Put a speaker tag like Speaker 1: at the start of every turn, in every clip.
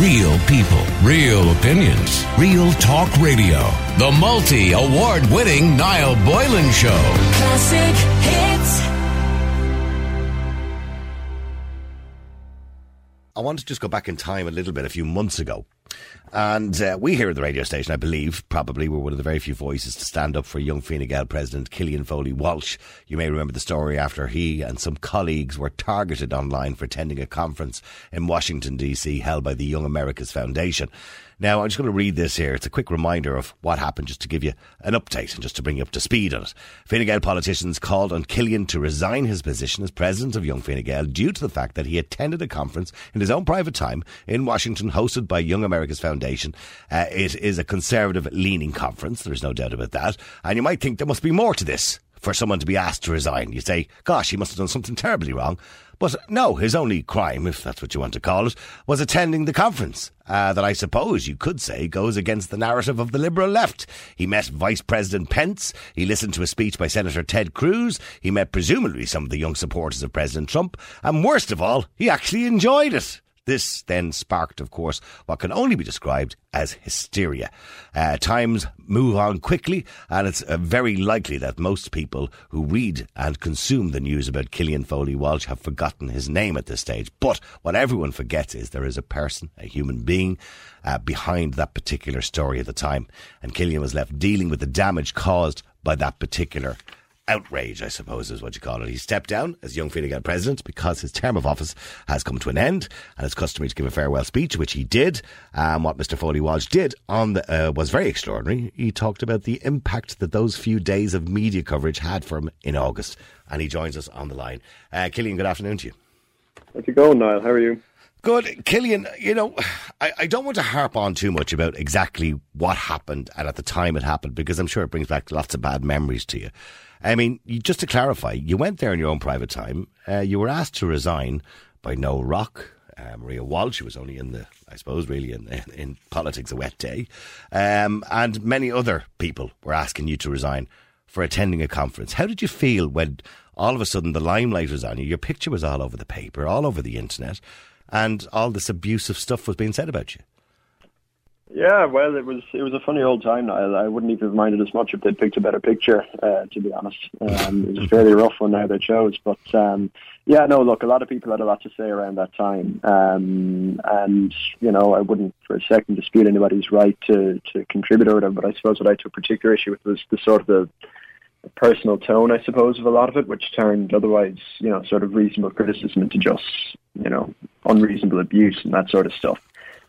Speaker 1: Real people, real opinions, real talk radio. The multi award winning Niall Boylan Show.
Speaker 2: Classic hits.
Speaker 3: I want to just go back in time a little bit, a few months ago. And uh, we here at the radio station, I believe, probably were one of the very few voices to stand up for young Fine Gael president Killian Foley Walsh. You may remember the story after he and some colleagues were targeted online for attending a conference in Washington, D.C., held by the Young America's Foundation. Now, I'm just going to read this here. It's a quick reminder of what happened, just to give you an update and just to bring you up to speed on it. Fine Gael politicians called on Killian to resign his position as president of Young Fine Gael due to the fact that he attended a conference in his own private time in Washington hosted by Young America's Foundation. Uh, it is a conservative leaning conference, there's no doubt about that. And you might think there must be more to this for someone to be asked to resign. You say, gosh, he must have done something terribly wrong. But no, his only crime, if that's what you want to call it, was attending the conference. Uh, that I suppose you could say goes against the narrative of the Liberal left. He met Vice President Pence. He listened to a speech by Senator Ted Cruz. He met presumably some of the young supporters of President Trump. And worst of all, he actually enjoyed it. This then sparked, of course, what can only be described as hysteria. Uh, times move on quickly, and it's uh, very likely that most people who read and consume the news about Killian Foley Walsh have forgotten his name at this stage. But what everyone forgets is there is a person, a human being, uh, behind that particular story at the time. And Killian was left dealing with the damage caused by that particular outrage, I suppose is what you call it. He stepped down as Young Fine Gael president because his term of office has come to an end and it's customary to give a farewell speech, which he did. Um, what Mr. Foley Walsh did on the, uh, was very extraordinary. He talked about the impact that those few days of media coverage had for him in August. And he joins us on the line. Uh, Killian, good afternoon to you.
Speaker 4: How's it going, Niall? How are you?
Speaker 3: Good. Killian, you know, I, I don't want to harp on too much about exactly what happened and at the time it happened because I'm sure it brings back lots of bad memories to you. I mean, just to clarify, you went there in your own private time. Uh, you were asked to resign by Noel Rock, uh, Maria Walsh, who was only in the, I suppose, really in, in, in politics a wet day, um, and many other people were asking you to resign for attending a conference. How did you feel when all of a sudden the limelight was on you? Your picture was all over the paper, all over the internet, and all this abusive stuff was being said about you.
Speaker 4: Yeah, well, it was it was a funny old time. I, I wouldn't even have minded as much if they'd picked a better picture. Uh, to be honest, um, it was a fairly rough one now they chose. But um, yeah, no, look, a lot of people had a lot to say around that time, um, and you know, I wouldn't for a second dispute anybody's right to to contribute or whatever. But I suppose what I took particular issue with was the sort of the personal tone, I suppose, of a lot of it, which turned otherwise, you know, sort of reasonable criticism into just, you know, unreasonable abuse and that sort of stuff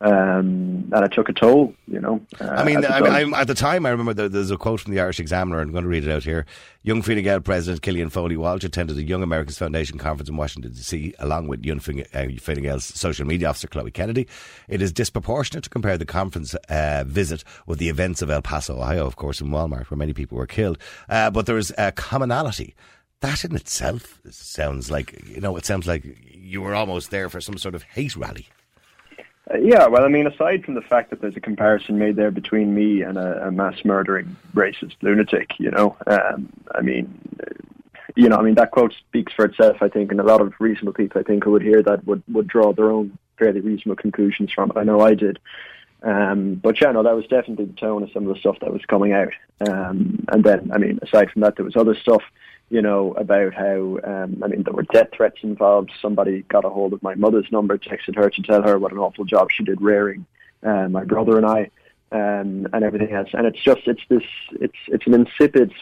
Speaker 4: um, and it took a toll, you know. Uh,
Speaker 3: I mean, I, I, at the time, I remember there, there's a quote from the Irish Examiner. I'm going to read it out here. Young Fine Gael President Killian Foley Walsh attended the Young Americans Foundation conference in Washington, D.C., along with Young Fine, uh, Fine Gael's social media officer, Chloe Kennedy. It is disproportionate to compare the conference uh, visit with the events of El Paso, Ohio, of course, in Walmart, where many people were killed. Uh, but there is a commonality. That in itself sounds like, you know, it sounds like you were almost there for some sort of hate rally.
Speaker 4: Uh, yeah, well, I mean, aside from the fact that there's a comparison made there between me and a, a mass murdering racist lunatic, you know, um, I mean, you know, I mean that quote speaks for itself. I think, and a lot of reasonable people, I think, who would hear that would would draw their own fairly reasonable conclusions from it. I know I did. Um, but yeah, no, that was definitely the tone of some of the stuff that was coming out. Um, and then, I mean, aside from that, there was other stuff you know, about how, um, I mean, there were death threats involved. Somebody got a hold of my mother's number, texted her to tell her what an awful job she did rearing uh, my brother and I, um, and everything else. And it's just, it's this, it's, it's an insipid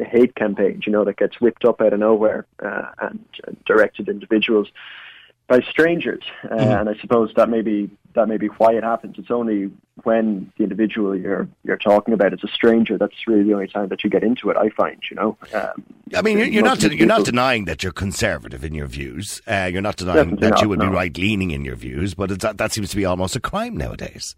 Speaker 4: hate campaign, you know, that gets whipped up out of nowhere uh, and uh, directed individuals by strangers, mm-hmm. and I suppose that may be that may be why it happens. It's only when the individual you're you're talking about is a stranger that's really the only time that you get into it. I find, you know. Um,
Speaker 3: I mean, you're, you're not de- you're not denying that you're conservative in your views. Uh, you're not denying Definitely that not, you would no. be right leaning in your views, but that that seems to be almost a crime nowadays.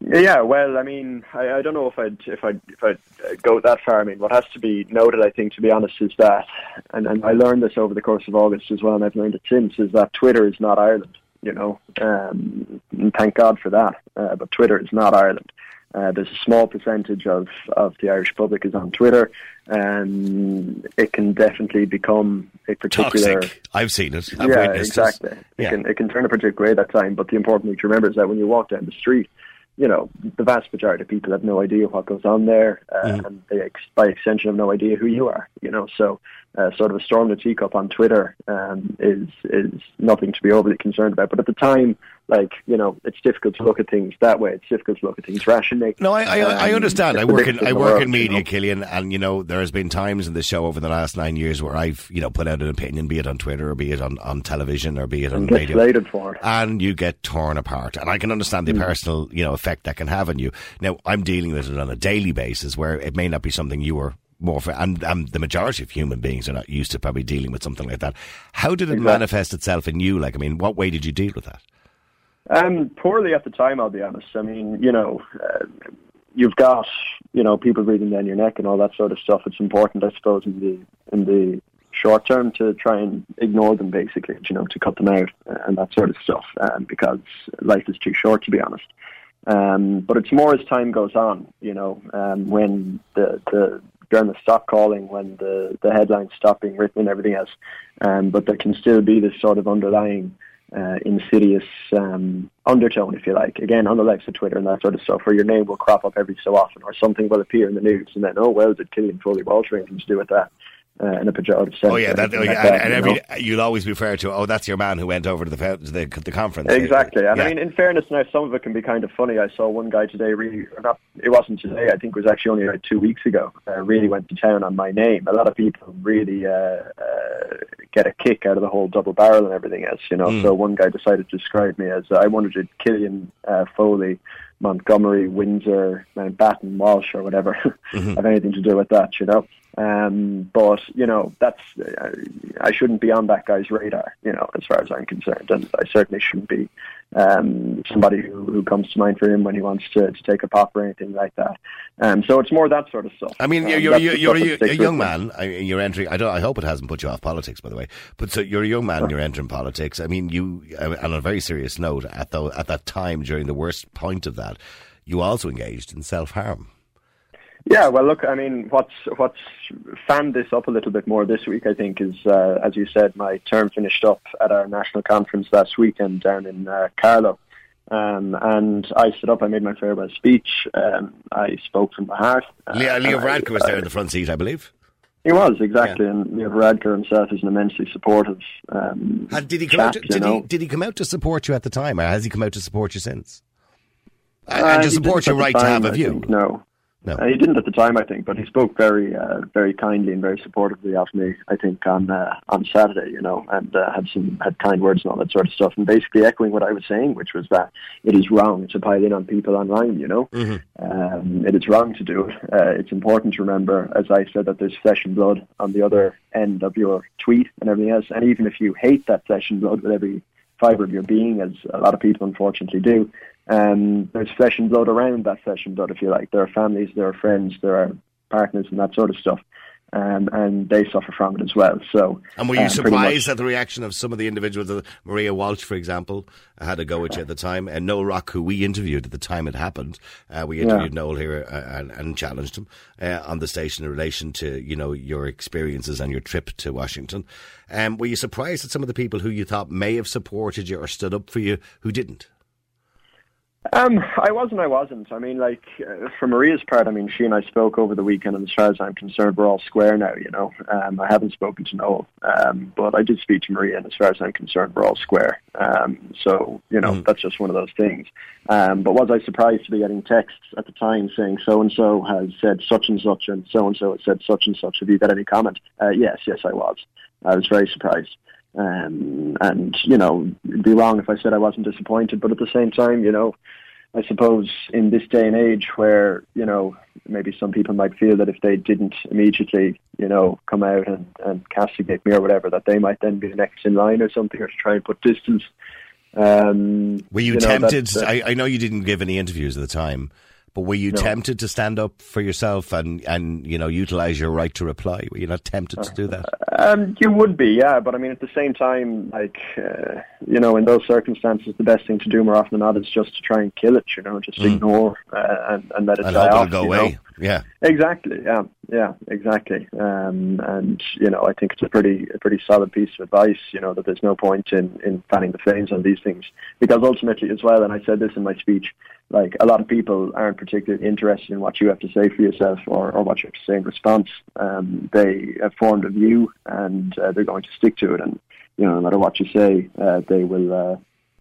Speaker 4: Yeah, well, I mean, I, I don't know if I'd if I if I'd go that far. I mean, what has to be noted, I think, to be honest, is that, and, and I learned this over the course of August as well, and I've learned it since, is that Twitter is not Ireland. You know, um, and thank God for that. Uh, but Twitter is not Ireland, Uh, there's a small percentage of, of the Irish public is on Twitter, and it can definitely become a particular.
Speaker 3: Toxic. I've seen it. I've
Speaker 4: yeah,
Speaker 3: witnessed
Speaker 4: exactly.
Speaker 3: It.
Speaker 4: It
Speaker 3: Yeah.
Speaker 4: can it can turn a particular way at that time. But the important thing to remember is that when you walk down the street, you know the vast majority of people have no idea what goes on there, uh,
Speaker 3: Mm-hmm.
Speaker 4: and they ex- by extension have no idea who you are. You know, so uh, sort of a storm the teacup on Twitter um, is is nothing to be overly concerned about. But at the time, like you know, it's difficult to look at things that way. It's difficult to look at things rationally.
Speaker 3: No, I, I, I understand. I work in I work
Speaker 4: world,
Speaker 3: in
Speaker 4: you
Speaker 3: media,
Speaker 4: know.
Speaker 3: Killian, and you know there has been times in the show over the last nine years where I've you know put out an opinion, be it on Twitter or be it on, on television or be it on radio,
Speaker 4: for it.
Speaker 3: and you get torn apart. And I can understand the
Speaker 4: Mm.
Speaker 3: personal you know effect that can have on you. Now I'm dealing with it on a daily basis where it may not be something you were. More for, and, and the majority of human beings are not used to probably dealing with something like that. How did it
Speaker 4: Exactly.
Speaker 3: manifest itself in you? Like, I mean, what way did you deal with that?
Speaker 4: Um, poorly at the time, I'll be honest. I mean, you know, uh, you've got you know people breathing down your neck and all that sort of stuff. It's important, I suppose, in the in the short term to try and ignore them, basically, you know, to cut them out and that sort of stuff, um, because life is too short, to be honest. Um, but it's more as time goes on, you know, um, when the the journalists stop calling, when the the headlines stop being written and everything else. Um, but there can still be this sort of underlying uh, insidious um, undertone, if you like. Again, on the likes of Twitter and that sort of stuff, where your name will crop up every so often, or something will appear in the news, and then, oh well, did Killian Foley anything to do with that? Uh, in a pejorative sense.
Speaker 3: Oh yeah, that, oh,
Speaker 4: like
Speaker 3: yeah,
Speaker 4: that,
Speaker 3: and,
Speaker 4: you
Speaker 3: and every you'll always refer to. Oh, that's your man who went over to the to the, the conference.
Speaker 4: Exactly, and
Speaker 3: Yeah.
Speaker 4: I mean, in fairness, now some of it can be kind of funny. I saw one guy today, really, not. It wasn't today. I think it was actually only like two weeks ago. Uh, really went to town on my name. A lot of people really uh, uh, get a kick out of the whole double barrel and everything else, you know.
Speaker 3: Mm.
Speaker 4: So one guy decided to describe me as I wondered did Killian uh, Foley, Montgomery, Windsor, Mountbatten, Walsh, or whatever
Speaker 3: Mm-hmm.
Speaker 4: have anything to do with that, you know. Um, but you know, that's I shouldn't be on that guy's radar, you know, as far as I'm concerned, and I certainly shouldn't be um, somebody who, who comes to mind for him when he wants to, to take a pop or anything like that. Um, so it's more that sort of stuff.
Speaker 3: I mean,
Speaker 4: Um,
Speaker 3: you're you're, you're, you're, a, a young man. I, you're entering. I don't. I hope it hasn't put you off politics, by the way. But so you're a young man. And you're entering politics. I mean, you. On a very serious note, at the, at that time during the worst point of that, you also engaged in self harm.
Speaker 4: Yeah, well, look, I mean, what's what's fanned this up a little bit more this week, I think, is uh, as you said, my term finished up at our national conference last weekend down in uh, Carlow, um, and I stood up, I made my farewell speech, um, I spoke from the heart.
Speaker 3: Leo, Leo
Speaker 4: I-
Speaker 3: was there in the front seat, I believe.
Speaker 4: He was exactly, and Leo Varadkar himself is an immensely supportive. Um,
Speaker 3: did he come
Speaker 4: chap,
Speaker 3: out? To, did he did he come out to support you at the time, or has he come out to support you since?
Speaker 4: Uh,
Speaker 3: and to support your right to have a view.
Speaker 4: think, no.
Speaker 3: No.
Speaker 4: Uh, he didn't at the time, I think, but he spoke very, uh, very kindly and very supportively of me. I think on uh, on Saturday, you know, and uh, had some had kind words and all that sort of stuff, and basically echoing what I was saying, which was that it is wrong to pile in on people online. You know, um, it is wrong to do it. Uh, it's important to remember, as I said, that there's flesh and blood on the other end of your tweet and everything else. And even if you hate that flesh and blood with every fibre of your being, as a lot of people unfortunately do, um, there's flesh and blood around that flesh and blood, if you like. There are families, there are friends, there are partners, and that sort of stuff. Um, and they suffer from it as well. So,
Speaker 3: And were you
Speaker 4: um,
Speaker 3: surprised at the reaction of some of the individuals? uh, Maria Walsh, for example, had a go at you at the time, and Noel Rock, who we interviewed at the time it happened, uh, we interviewed Noel here uh, and, and challenged him uh, on the station in relation to you know your experiences and your trip to Washington. Um, were you surprised at some of the people who you thought may have supported you or stood up for you who didn't?
Speaker 4: Um, I wasn't. I wasn't. I mean, like uh, for Maria's part, I mean, she and I spoke over the weekend, and as far as I'm concerned, we're all square now. You know, um, I haven't spoken to Noel, um, but I did speak to Maria, and as far as I'm concerned, we're all square. Um, so you know, that's just one of those things. Um, but was I surprised to be getting texts at the time saying so and so has said such and such, and so and so has said such and such? Have you got any comment? Uh, yes, yes, I was. I was very surprised. Um, and, you know, it'd be wrong if I said I wasn't disappointed, but at the same time, you know, I suppose in this day and age where, you know, maybe some people might feel that if they didn't immediately, you know, come out and, and castigate me or whatever, that they might then be the next in line or something or to try and put distance. Um,
Speaker 3: Were you,
Speaker 4: know,
Speaker 3: tempted?
Speaker 4: that- that-
Speaker 3: I, I know you didn't give any interviews at the time, But were you
Speaker 4: No.
Speaker 3: tempted to stand up for yourself and, and you know utilize your right to reply? Were you not tempted to do that?
Speaker 4: Um, you would be, yeah, but I mean, at the same time, like, uh, you know, in those circumstances, the best thing to do more often than not is just to try and kill it, you know, just ignore uh, and, and let it
Speaker 3: Mm. And
Speaker 4: die off.
Speaker 3: go
Speaker 4: you know.
Speaker 3: away. Yeah.
Speaker 4: Exactly. Yeah. Yeah. Exactly. Um, and you know, I think it's a pretty, a pretty solid piece of advice. You know that there's no point in in fanning the flames on these things because ultimately, as well, and I said this in my speech, like a lot of people aren't particularly interested in what you have to say for yourself or, or what you have to say in response. Um, they have formed a view and uh, they're going to stick to it. And you know, no matter what you say, uh, they will. Uh,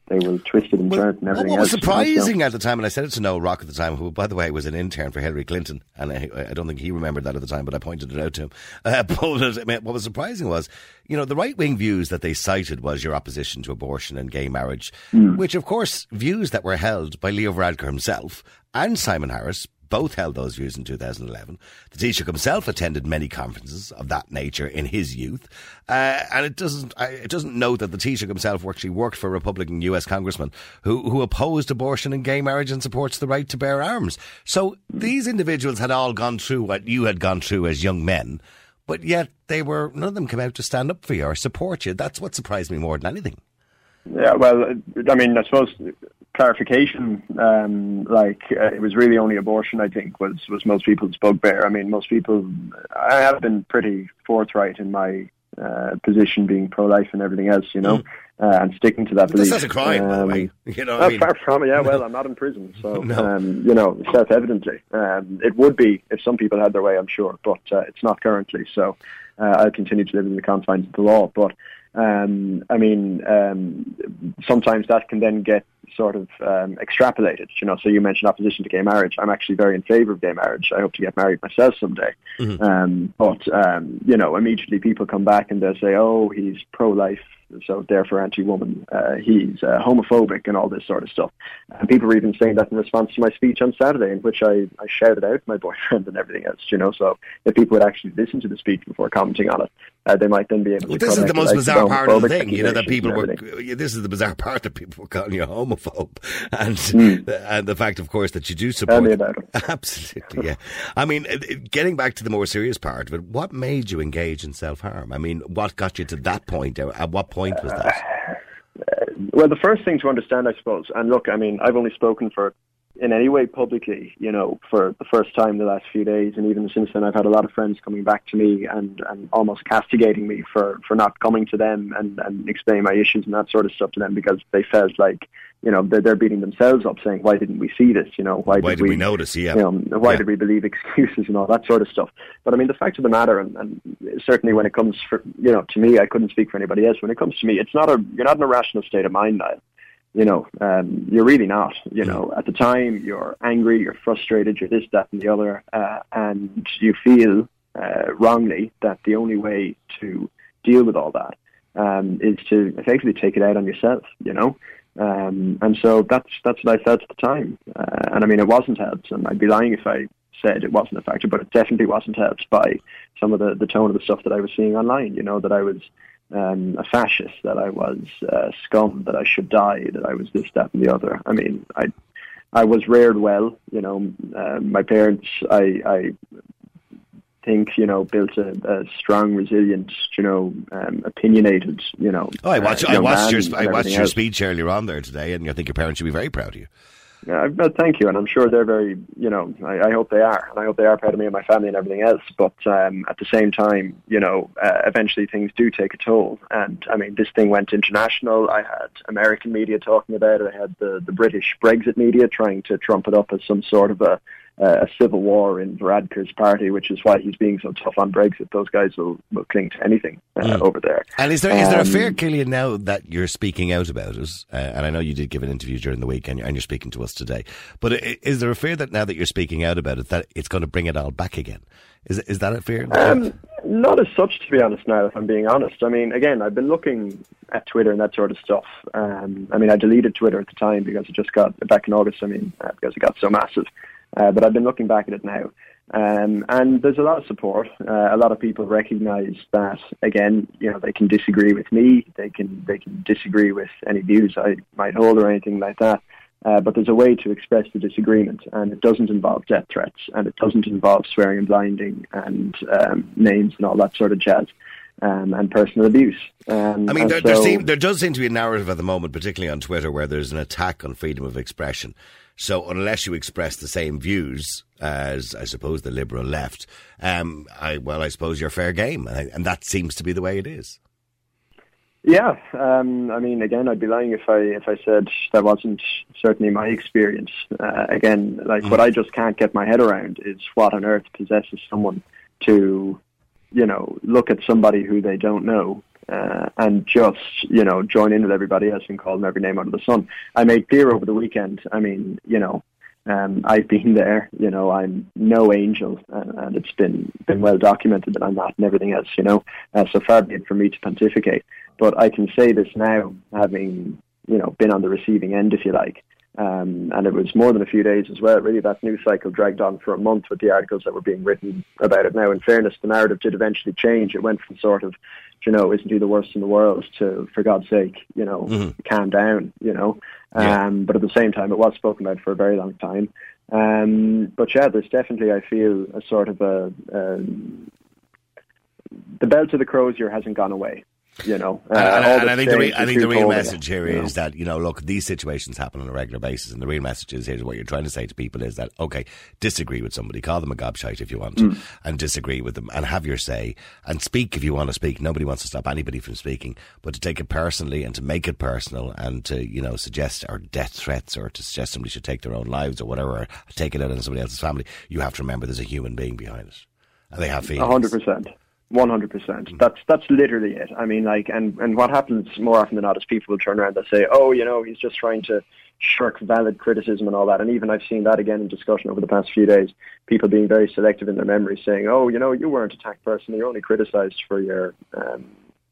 Speaker 4: they will twist it and
Speaker 3: Well,
Speaker 4: turn it and everything
Speaker 3: what was
Speaker 4: else.
Speaker 3: surprising at the time, and I said it to Noel Rock at the time, who, by the way, was an intern for Hillary Clinton, and I, I don't think he remembered that at the time, but I pointed it out to him. Uh, but what was surprising was, you know, the right wing views that they cited was your opposition to abortion and gay marriage, which, of course, views that were held by Leo Varadkar himself and Simon Harris. Both held those views in 2011. The Taoiseach himself attended many conferences of that nature in his youth, uh, and it doesn't it doesn't note that the Taoiseach himself actually worked for a Republican U.S. congressman who who opposed abortion and gay marriage and supports the right to bear arms. So these individuals had all gone through what you had gone through as young men, but yet they were none of them came out to stand up for you or support you. That's what surprised me more than anything.
Speaker 4: Yeah, well, I mean, I suppose clarification, um, like uh, it was really only abortion. I think was was most people's bugbear. I mean, most people. I have been pretty forthright in my uh, position, being pro-life and everything else, you know, uh, and sticking to that
Speaker 3: But
Speaker 4: belief.
Speaker 3: That's a crime,
Speaker 4: Um,
Speaker 3: way. You know, I mean,
Speaker 4: far from it, yeah. Well, I'm not in prison, so
Speaker 3: No.
Speaker 4: um, you know, self-evidently, um, it would be if some people had their way, I'm sure, but uh, it's not currently. So uh, I'll continue to live in the confines of the law. But um, I mean, um, sometimes that can then get sort of um, extrapolated. You know, so you mentioned opposition to gay marriage. I'm actually very in favour of gay marriage. I hope to get married myself someday. Um, but um, you know, immediately people come back and they'll say, "Oh, he's pro-life." So therefore anti-woman, uh, he's uh, homophobic and all this sort of stuff. And people were even saying that in response to my speech on Saturday, in which I, I shouted out my boyfriend and everything else. You know, so if people would actually listen to the speech before commenting on it, uh, they might then be able
Speaker 3: Well,
Speaker 4: to.
Speaker 3: this is the most bizarre part of the thing, you know, that people were. This is the bizarre part that people were calling you a homophobe, and
Speaker 4: Hmm.
Speaker 3: and the fact, of course, that you do support.
Speaker 4: Tell me about it.
Speaker 3: Absolutely, yeah. I mean, uh, it- getting back to the more serious part of it, what made you engage in self harm? I mean, what got you to that point? Uh, at what point was that?
Speaker 4: Uh, well, the first thing to understand, I suppose, and look, I mean, I've only spoken for in any way publicly, you know, for the first time the last few days, and even since then, I've had a lot of friends coming back to me and, and almost castigating me for, for not coming to them and, and explaining my issues and that sort of stuff to them because they felt like, you know, they're, they're beating themselves up, saying, "Why didn't we see this? You know, why,
Speaker 3: Why
Speaker 4: did,
Speaker 3: did we notice? Yeah.
Speaker 4: you know, why
Speaker 3: Yeah.
Speaker 4: did we believe excuses and all that sort of stuff? But I mean, the fact of the matter, and, and certainly when it comes for you know to me, I couldn't speak for anybody else. When it comes to me, it's not a you're not in a rational state of mind now. You know, um, you're really not. You know, at the time, you're angry, you're frustrated, you're this, that, and the other, uh, and you feel uh, wrongly that the only way to deal with all that um, is to effectively take it out on yourself. You know, um, and so that's that's what I felt at the time. Uh, and I mean, it wasn't helped, and I'd be lying if I said it wasn't a factor, but it definitely wasn't helped by some of the, the tone of the stuff that I was seeing online. You know, that I was um, a fascist, that I was uh, scum, that I should die, that I was this, that, and the other. I mean, I I was reared well. You know, uh, my parents, I, I think, you know, built a, a strong, resilient, you know, um, opinionated, you know.
Speaker 3: Oh, I watched.
Speaker 4: uh,
Speaker 3: I watched your. I watched your
Speaker 4: else.
Speaker 3: speech earlier on there today, and I think your parents should be very proud of you.
Speaker 4: Yeah, well, thank you, and I'm sure they're very, you know, I, I hope they are, and I hope they are proud of me and my family and everything else. But um, at the same time, you know, uh, eventually things do take a toll, and I mean, this thing went international. I had American media talking about it. I had the the British Brexit media trying to trump it up as some sort of a a civil war in Varadkar's party, which is why he's being so tough on Brexit. Those guys will, will cling to anything uh, over there.
Speaker 3: And is there is there a
Speaker 4: Um,
Speaker 3: fear, Killian, now that you're speaking out about it? Uh, and I know you did give an interview during the week, and you're, and you're speaking to us today. But is there a fear that now that you're speaking out about it, that it's going to bring it all back again? Is is that a fear?
Speaker 4: Um, not as such, to be honest. Now, if I'm being honest, I mean, again, I've been looking at Twitter and that sort of stuff. Um, I mean, I deleted Twitter at the time because it just got back in August. I mean, uh, because it got so massive. Uh, but I've been looking back at it now, um, and there's a lot of support. Uh, a lot of people recognise that. Again, you know, they can disagree with me. They can they can disagree with any views I might hold or anything like that. Uh, but there's a way to express the disagreement, and it doesn't involve death threats, and it doesn't involve swearing and blinding and um, names and all that sort of jazz. Um, and personal abuse. Um,
Speaker 3: I mean, there, there, seem, there does seem to be a narrative at the moment, particularly on Twitter, where there's an attack on freedom of expression. So unless you express the same views as, I suppose, the liberal left, um, I, well, I suppose you're fair game, and, and that seems to be the way it is.
Speaker 4: Yeah, um, I mean, again, I'd be lying if I if I said that wasn't certainly my experience. Uh, again, like what I just can't get my head around is what on earth possesses someone to, you know, look at somebody who they don't know uh, and just you know join in with everybody else and call them every name under the sun. I made beer over the weekend. I mean, you know, um, I've been there. You know, I'm no angel, and, and it's been been well documented that I'm not, and everything else. You know, uh, so far be it from me to pontificate. But I can say this now, having you know been on the receiving end, if you like. Um, and it was more than a few days as well. Really, that news cycle dragged on for a month with the articles that were being written about it. Now, in fairness, the narrative did eventually change. It went from sort of, you know, isn't he the worst in the world to, for God's sake, you know, calm down, you know.
Speaker 3: Yeah.
Speaker 4: Um, but at the same time, it was spoken about for a very long time. Um, but yeah, there's definitely, I feel, a sort of a. Um, the bell to the crozier hasn't gone away. You know, Uh,
Speaker 3: And, and- and I think the, re- I think the real message here
Speaker 4: you
Speaker 3: is that you know, look, these situations happen on a regular basis, and the real message is here's what you're trying to say to people is that okay, disagree with somebody, call them a gobshite if you want,
Speaker 4: Mm.
Speaker 3: and disagree with them, and have your say, and speak if you want to speak. Nobody wants to stop anybody from speaking, but to take it personally and to make it personal and to you know suggest or death threats or to suggest somebody should take their own lives or whatever, or take it out on somebody else's family, you have to remember there's a human being behind it, and they have feelings.
Speaker 4: Hundred percent. One hundred percent. That's that's literally it. I mean, like, and and what happens more often than not is people will turn around and say, "Oh, you know, he's just trying to shirk valid criticism and all that." And even I've seen that again in discussion over the past few days. People being very selective in their memory, saying, "Oh, you know, you weren't attacked personally. You're only criticised for your um,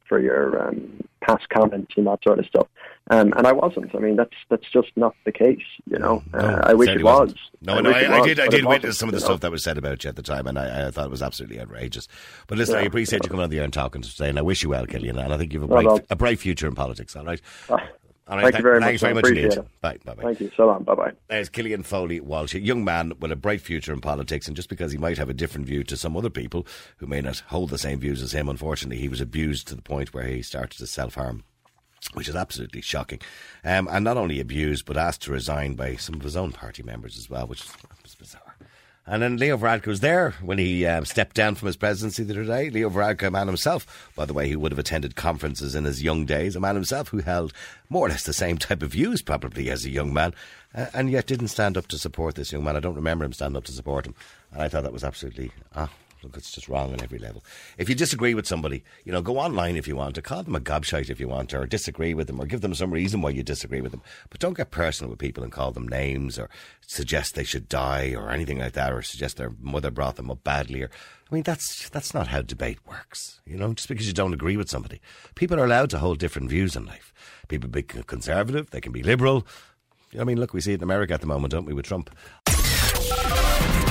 Speaker 4: for your um, past comments and that sort of stuff." Um, and I wasn't. I mean, that's that's just not the case. You know,
Speaker 3: No,
Speaker 4: uh, I wish it was.
Speaker 3: wasn't. No, no, I,
Speaker 4: it
Speaker 3: I
Speaker 4: was,
Speaker 3: did. I did witness some of the
Speaker 4: you know?
Speaker 3: stuff that was said about you at the time, and I, I thought it was absolutely outrageous. But listen, I
Speaker 4: Yeah.
Speaker 3: appreciate you coming on the air and talking today, and I wish you well, Killian. And I think you have a bright,
Speaker 4: done.
Speaker 3: a bright future in politics. All right.
Speaker 4: Ah,
Speaker 3: All right.
Speaker 4: thank you very much,
Speaker 3: Thanks very much indeed. Bye. Bye. Bye.
Speaker 4: Thank you. So long. Bye bye.
Speaker 3: There's Killian Foley Walsh, a young man with a bright future in politics, and just because he might have a different view to some other people who may not hold the same views as him, unfortunately, he was abused to the point where he started to self harm. Which is absolutely shocking. Um, and not only abused, but asked to resign by some of his own party members as well, which is bizarre. And then Leo Varadkar was there when he um, stepped down from his presidency the other day. Leo Varadkar, a man himself, by the way, who would have attended conferences in his young days, a man himself who held more or less the same type of views probably as a young man, uh, and yet didn't stand up to support this young man. I don't remember him standing up to support him. And I thought that was absolutely, ah, look, it's just wrong on every level. If you disagree with somebody, you know, go online if you want, to, call them a gobshite if you want, to, or disagree with them, or give them some reason why you disagree with them. But don't get personal with people and call them names, or suggest they should die, or anything like that, or suggest their mother brought them up badly. Or I mean, that's that's not how debate works. You know, just because you don't agree with somebody, people are allowed to hold different views in life. People can be conservative, they can be liberal. I mean, look, we see it in America at the moment, don't we, with Trump?